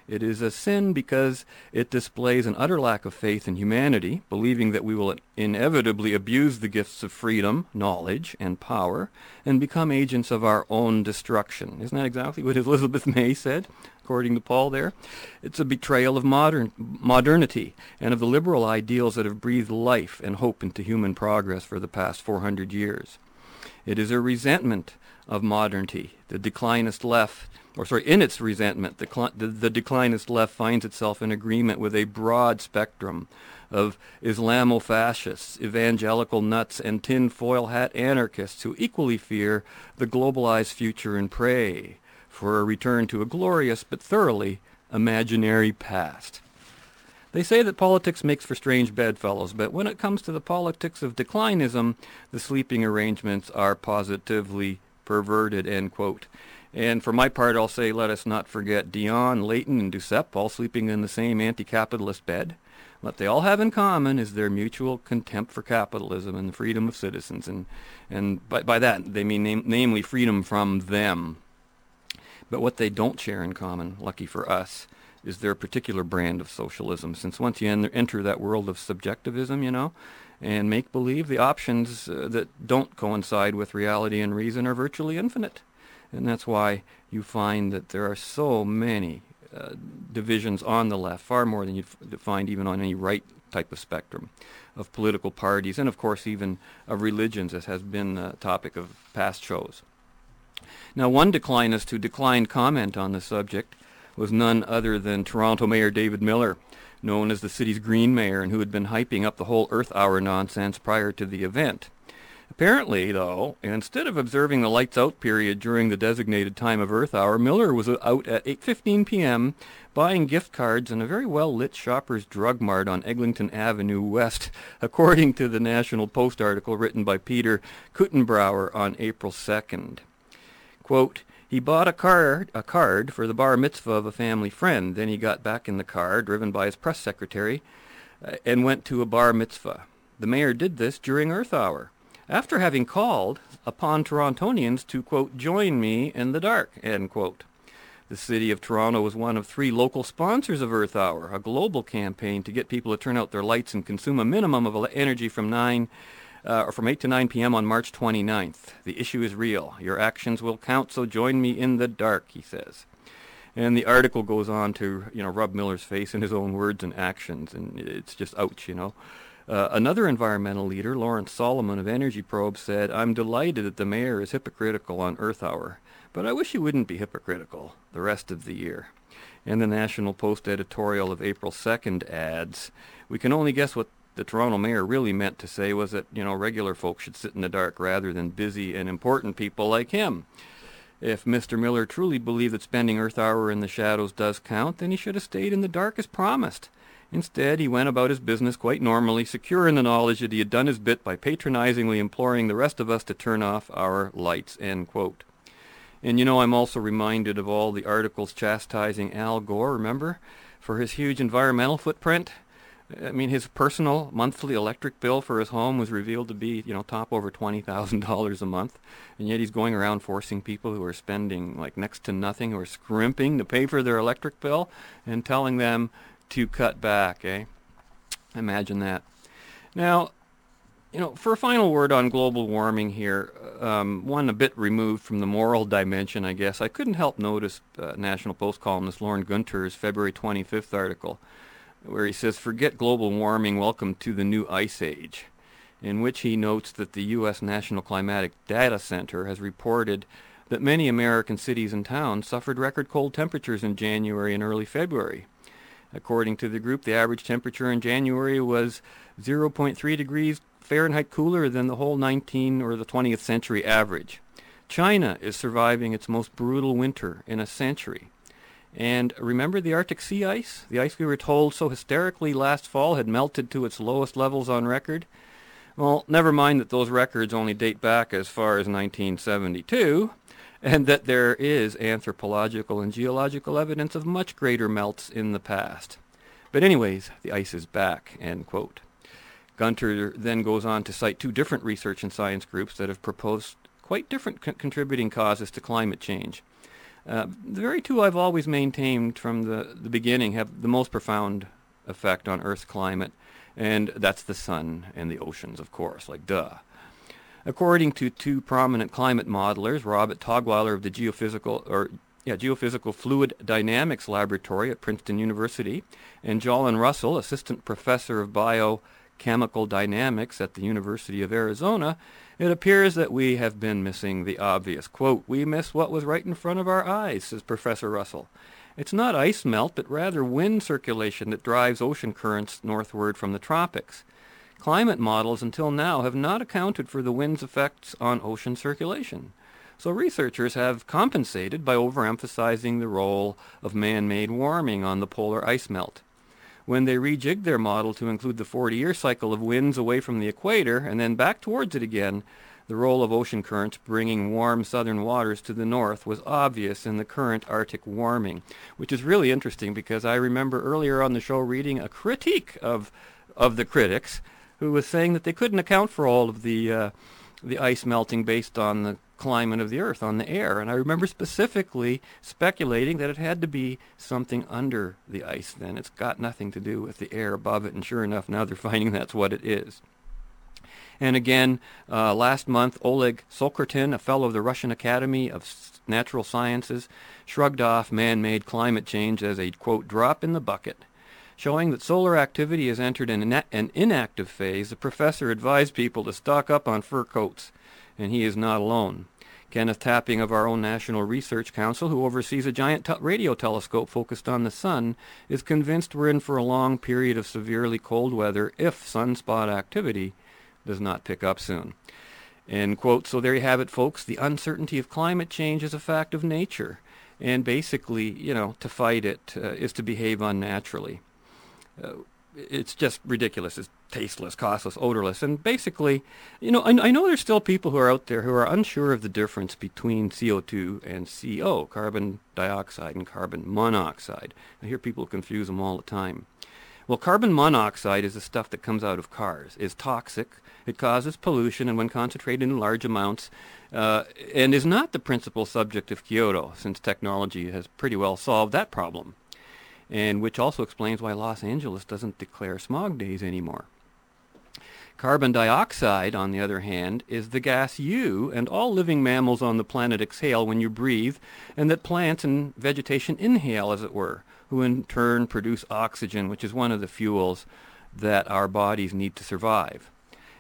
It is a sin because it displays an utter lack of faith in humanity, believing that we will inevitably abuse the gifts of freedom, knowledge, and power, and become agents of our own destruction. Isn't that exactly what Elizabeth May said, according to Paul there? It's a betrayal of modern modernity and of the liberal ideals that have breathed life and hope into human progress for the past 400 years. It is a resentment of modernity. The declinist left or sorry, in its resentment, the, the, declinist left finds itself in agreement with a broad spectrum of Islamofascists, evangelical nuts, and tinfoil hat anarchists who equally fear the globalized future and pray for a return to a glorious but thoroughly imaginary past. They say that politics makes for strange bedfellows, but when it comes to the politics of declinism, the sleeping arrangements are positively perverted, end quote. And for my part, I'll say let us not forget Dion, Layton, and Duceppe all sleeping in the same anti-capitalist bed. What they all have in common is their mutual contempt for capitalism and the freedom of citizens. And, and by, by that, they mean nam- namely freedom from them. But what they don't share in common, lucky for us, is their particular brand of socialism. Since once you en- enter that world of subjectivism, you know, and make believe, the options uh, that don't coincide with reality and reason are virtually infinite. And that's why you find that there are so many uh, divisions on the left, far more than you'd find even on any right type of spectrum of political parties, and of course even of religions, as has been a topic of past shows. Now, one declinist who declined comment on the subject was none other than Toronto Mayor David Miller, known as the city's Green Mayor, and who had been hyping up the whole Earth Hour nonsense prior to the event. Apparently, though, instead of observing the lights out period during the designated time of Earth Hour, Miller was out at 8:15 p.m. buying gift cards in a very well-lit Shoppers Drug Mart on Eglinton Avenue West, according to the National Post article written by Peter Kuitenbrouwer on April 2nd. Quote, he bought a card, a card for the bar mitzvah of a family friend. Then he got back in the car, driven by his press secretary, uh, and went to a bar mitzvah. The mayor did this during Earth Hour after having called upon Torontonians to, quote, join me in the dark, end quote. The city of Toronto was one of three local sponsors of Earth Hour, a global campaign to get people to turn out their lights and consume a minimum of energy from 9 uh, or from 8 to 9 p.m. on March 29th. The issue is real. Your actions will count, so join me in the dark, he says. And the article goes on to, you know, rub Miller's face in his own words and actions, and it's just ouch, you know. Uh, another environmental leader, Lawrence Solomon of Energy Probe, said, I'm delighted that the mayor is hypocritical on Earth Hour, but I wish he wouldn't be hypocritical the rest of the year. And the National Post editorial of April 2nd adds, we can only guess what the Toronto mayor really meant to say was that, you know, regular folks should sit in the dark rather than busy and important people like him. If Mr. Miller truly believed that spending Earth Hour in the shadows does count, then he should have stayed in the dark as promised. Instead, he went about his business quite normally, secure in the knowledge that he had done his bit by patronizingly imploring the rest of us to turn off our lights. And you know, I'm also reminded of all the articles chastising Al Gore, remember, for his huge environmental footprint. I mean, his personal monthly electric bill for his home was revealed to be, you know, top over $20,000 a month. And yet he's going around forcing people who are spending like next to nothing or scrimping to pay for their electric bill and telling them to cut back, eh? Imagine that. Now, you know, for a final word on global warming here, um, one a bit removed from the moral dimension, I guess, I couldn't help notice uh, National Post columnist Lorne Gunter's February 25th article, where he says, Forget global warming, welcome to the new ice age, in which he notes that the U.S. National Climatic Data Center has reported that many American cities and towns suffered record cold temperatures in January and early February. According to the group, the average temperature in January was 0.3 degrees Fahrenheit cooler than the whole 19th or the 20th century average. China is surviving its most brutal winter in a century. And remember the Arctic sea ice? The ice we were told so hysterically last fall had melted to its lowest levels on record? Well, never mind that those records only date back as far as 1972, and that there is anthropological and geological evidence of much greater melts in the past. But anyways, the ice is back, end quote. Gunter then goes on to cite two different research and science groups that have proposed quite different con- contributing causes to climate change. Uh, the very two I've always maintained from the, the beginning have the most profound effect on Earth's climate, and that's the sun and the oceans, of course, like duh. According to two prominent climate modelers, Robert Toggweiler of the Geophysical or yeah, Geophysical Fluid Dynamics Laboratory at Princeton University, and Joellen Russell, assistant professor of biochemical dynamics at the University of Arizona, it appears that we have been missing the obvious. Quote, we miss what was right in front of our eyes, says Professor Russell. It's not ice melt, but rather wind circulation that drives ocean currents northward from the tropics. Climate models until now have not accounted for the wind's effects on ocean circulation. So researchers have compensated by overemphasizing the role of man-made warming on the polar ice melt. When they rejigged their model to include the 40-year cycle of winds away from the equator and then back towards it again, the role of ocean currents bringing warm southern waters to the north was obvious in the current Arctic warming, which is really interesting because I remember earlier on the show reading a critique of of the critics who was saying that they couldn't account for all of the uh, the ice melting based on the climate of the earth on the air. And i remember specifically speculating that it had to be something under the ice then. It's got nothing to do with the air above it and sure enough now they're finding that's what it is. And again uh, last month oleg Sorokhtin, a fellow of the russian academy of natural sciences shrugged off man-made climate change as a quote drop in the bucket showing that solar activity has entered an, an inactive phase, the professor advised people to stock up on fur coats, and he is not alone. Kenneth Tapping of our own National Research Council, who oversees a giant radio telescope focused on the sun, is convinced we're in for a long period of severely cold weather if sunspot activity does not pick up soon. End quote. So there you have it, folks. The uncertainty of climate change is a fact of nature. And basically, you know, to fight it uh, is to behave unnaturally uh, it's just ridiculous. It's tasteless, costless, odorless, and basically, you know, I, I, know there's still people who are out there who are unsure of the difference between CO2 and CO, carbon dioxide and carbon monoxide. I hear people confuse them all the time. Well, carbon monoxide is the stuff that comes out of cars. is toxic. It causes pollution, and when concentrated in large amounts, uh, and is not the principal subject of Kyoto, since technology has pretty well solved that problem and which also explains why Los Angeles doesn't declare smog days anymore. Carbon dioxide, on the other hand, is the gas you and all living mammals on the planet exhale when you breathe, and that plants and vegetation inhale, as it were, who in turn produce oxygen, which is one of the fuels that our bodies need to survive.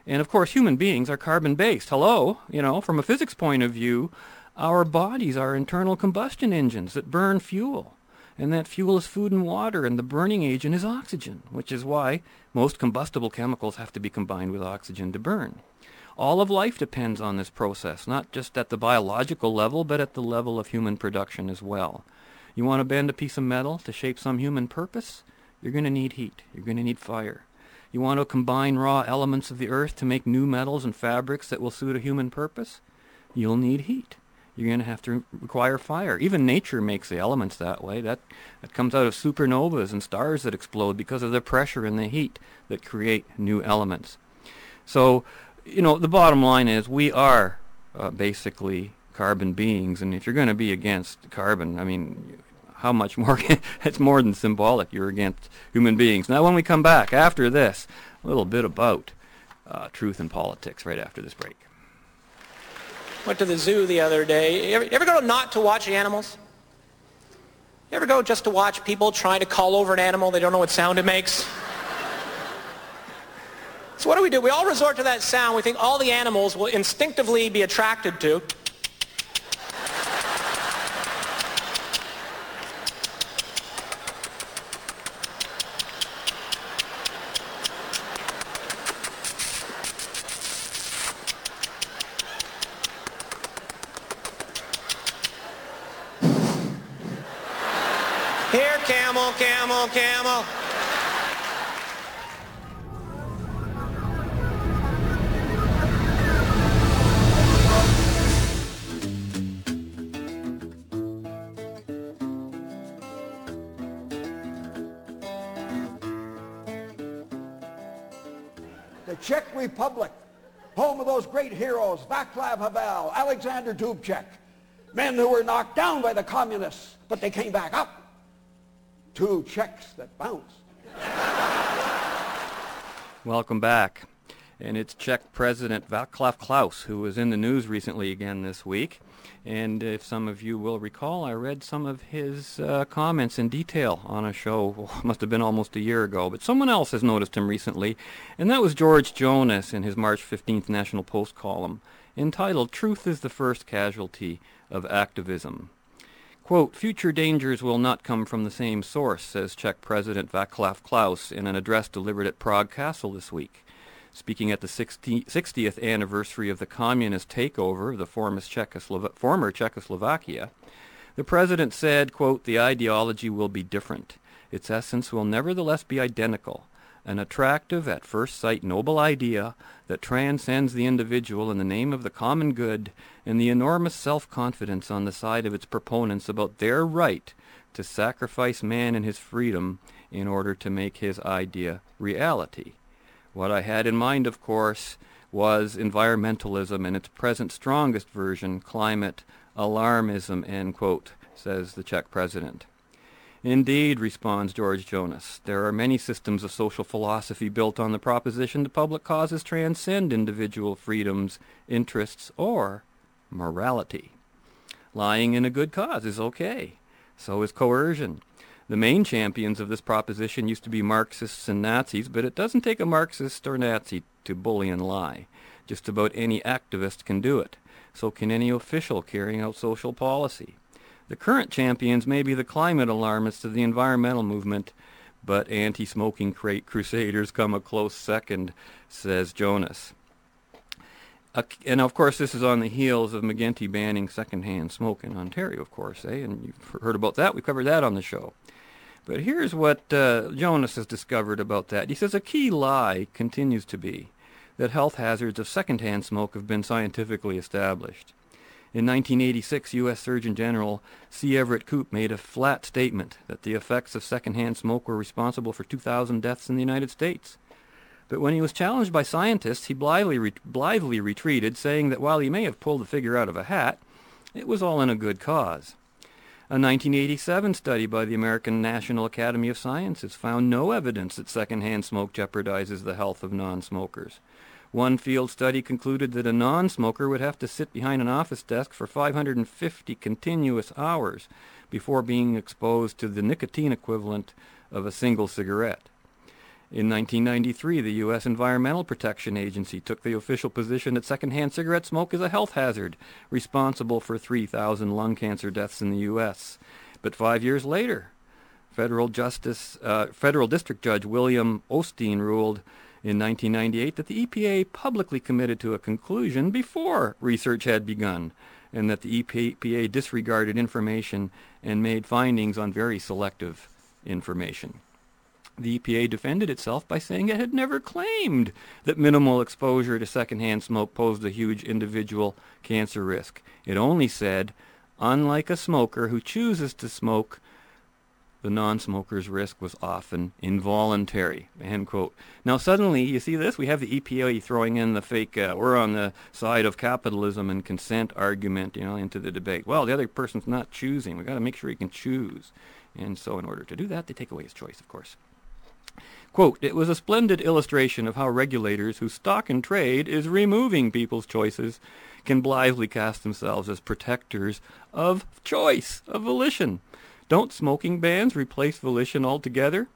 And of course, human beings are carbon based. Hello, you know, from a physics point of view, our bodies are internal combustion engines that burn fuel and that fuel is food and water, and the burning agent is oxygen, which is why most combustible chemicals have to be combined with oxygen to burn. All of life depends on this process, not just at the biological level, but at the level of human production as well. You want to bend a piece of metal to shape some human purpose? You're going to need heat. You're going to need fire. You want to combine raw elements of the earth to make new metals and fabrics that will suit a human purpose? You'll need heat you're going to have to require fire. Even nature makes the elements that way. That, that comes out of supernovas and stars that explode because of the pressure and the heat that create new elements. So, you know, the bottom line is we are uh, basically carbon beings, and if you're going to be against carbon, I mean, how much more? it's more than symbolic. You're against human beings. Now, when we come back after this, a little bit about uh, truth and politics right after this break. Went to the zoo the other day. You ever, you ever go not to watch the animals? You ever go just to watch people trying to call over an animal? They don't know what sound it makes. so what do we do? We all resort to that sound we think all the animals will instinctively be attracted to. Camel, the Czech Republic, home of those great heroes, Václav Havel, Alexander Dubček, men who were knocked down by the communists, but they came back up. Two Czechs that bounced. Welcome back. And it's Czech President Václav Klaus, who was in the news recently again this week. And if some of you will recall, I read some of his uh, comments in detail on a show, well, must have been almost a year ago. But someone else has noticed him recently, and that was George Jonas in his March 15th National Post column, entitled Truth is the First Casualty of Activism. Quote, future dangers will not come from the same source, says Czech President Václav Klaus in an address delivered at Prague Castle this week. Speaking at the 60, 60th anniversary of the communist takeover of the former, former Czechoslovakia, the president said, quote, the ideology will be different. Its essence will nevertheless be identical. An attractive, at first sight noble idea that transcends the individual in the name of the common good and the enormous self-confidence on the side of its proponents about their right to sacrifice man and his freedom in order to make his idea reality. What I had in mind, of course, was environmentalism in its present strongest version, climate alarmism, end quote, says the Czech president. Indeed, responds George Jonas, there are many systems of social philosophy built on the proposition that public causes transcend individual freedoms, interests, or morality. Lying in a good cause is okay. So is coercion. The main champions of this proposition used to be Marxists and Nazis, but it doesn't take a Marxist or Nazi to bully and lie. Just about any activist can do it. So can any official carrying out social policy. The current champions may be the climate alarmists of the environmental movement, but anti-smoking crate crusaders come a close second, says Jonas. Uh, and of course, this is on the heels of McGuinty banning secondhand smoke in Ontario, of course, eh? And you've heard about that. We covered that on the show. But here's what uh, Jonas has discovered about that. He says a key lie continues to be that health hazards of secondhand smoke have been scientifically established. In 1986, U.S. Surgeon General C. Everett Koop made a flat statement that the effects of secondhand smoke were responsible for 2,000 deaths in the United States. But when he was challenged by scientists, he blithely, re- blithely retreated, saying that while he may have pulled the figure out of a hat, it was all in a good cause. A 1987 study by the American National Academy of Sciences found no evidence that secondhand smoke jeopardizes the health of non-smokers. One field study concluded that a non-smoker would have to sit behind an office desk for 550 continuous hours before being exposed to the nicotine equivalent of a single cigarette. In 1993, the U.S. Environmental Protection Agency took the official position that secondhand cigarette smoke is a health hazard, responsible for 3,000 lung cancer deaths in the U.S. But five years later, federal justice, uh, federal district judge William Osteen ruled in 1998 that the EPA publicly committed to a conclusion before research had begun, and that the EPA disregarded information and made findings on very selective information. The EPA defended itself by saying it had never claimed that minimal exposure to secondhand smoke posed a huge individual cancer risk. It only said, unlike a smoker who chooses to smoke, the non-smoker's risk was often involuntary. End quote. Now suddenly, you see this? We have the EPA throwing in the fake, uh, we're on the side of capitalism and consent argument, you know, into the debate. Well, the other person's not choosing. We've got to make sure he can choose. And so in order to do that, they take away his choice, of course. Quote, it was a splendid illustration of how regulators whose stock in trade is removing people's choices can blithely cast themselves as protectors of choice, of volition. Don't smoking bans replace volition altogether?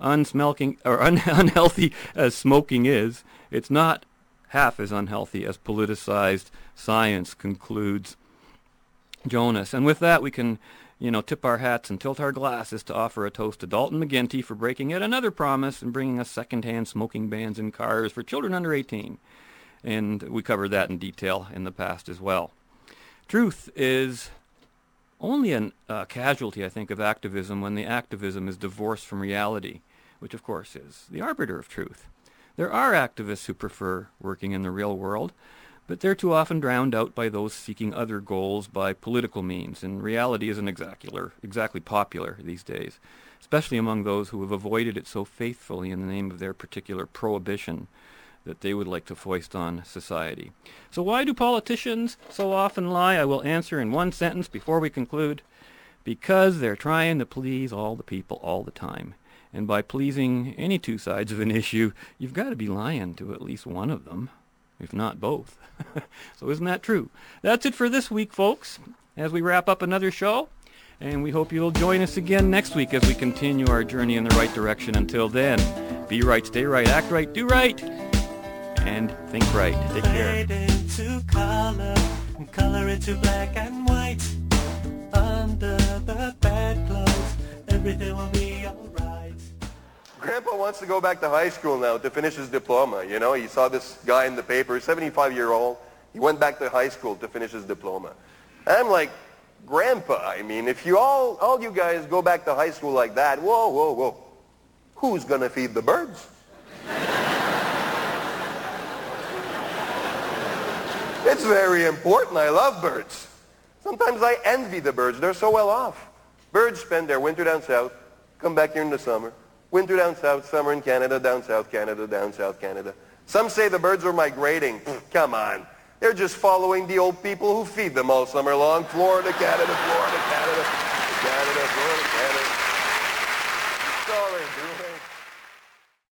Unsmelking, or un- unhealthy as smoking is, it's not half as unhealthy as politicized science concludes Jonas. And with that, we can you know, tip our hats and tilt our glasses to offer a toast to Dalton McGuinty for breaking yet another promise and bringing us secondhand smoking bans in cars for children under 18. And we covered that in detail in the past as well. Truth is only a uh, casualty, I think, of activism when the activism is divorced from reality, which of course is the arbiter of truth. There are activists who prefer working in the real world, but they're too often drowned out by those seeking other goals by political means, and reality isn't exactly, exactly popular these days, especially among those who have avoided it so faithfully in the name of their particular prohibition that they would like to foist on society. So why do politicians so often lie? I will answer in one sentence before we conclude. Because they're trying to please all the people all the time. And by pleasing any two sides of an issue, you've got to be lying to at least one of them, if not both. so isn't that true? That's it for this week, folks, as we wrap up another show. And we hope you'll join us again next week as we continue our journey in the right direction. Until then, be right, stay right, act right, do right and think right. Take care. Fade into color and color into black and white. Under the bedclothes, everything will be alright. Grandpa wants to go back to high school now to finish his diploma. You know, he saw this guy in the paper, 75-year-old. He went back to high school to finish his diploma. And I'm like, Grandpa, I mean, if you all, all you guys go back to high school like that, whoa, whoa, whoa, who's going to feed the birds? It's very important. I love birds. Sometimes I envy the birds. They're so well off. Birds spend their winter down south, come back here in the summer. Winter down south, summer in Canada, down south Canada, down south Canada. Some say the birds are migrating. Come on. They're just following the old people who feed them all summer long. Florida, Canada, Florida, Canada, Canada, Florida, Canada.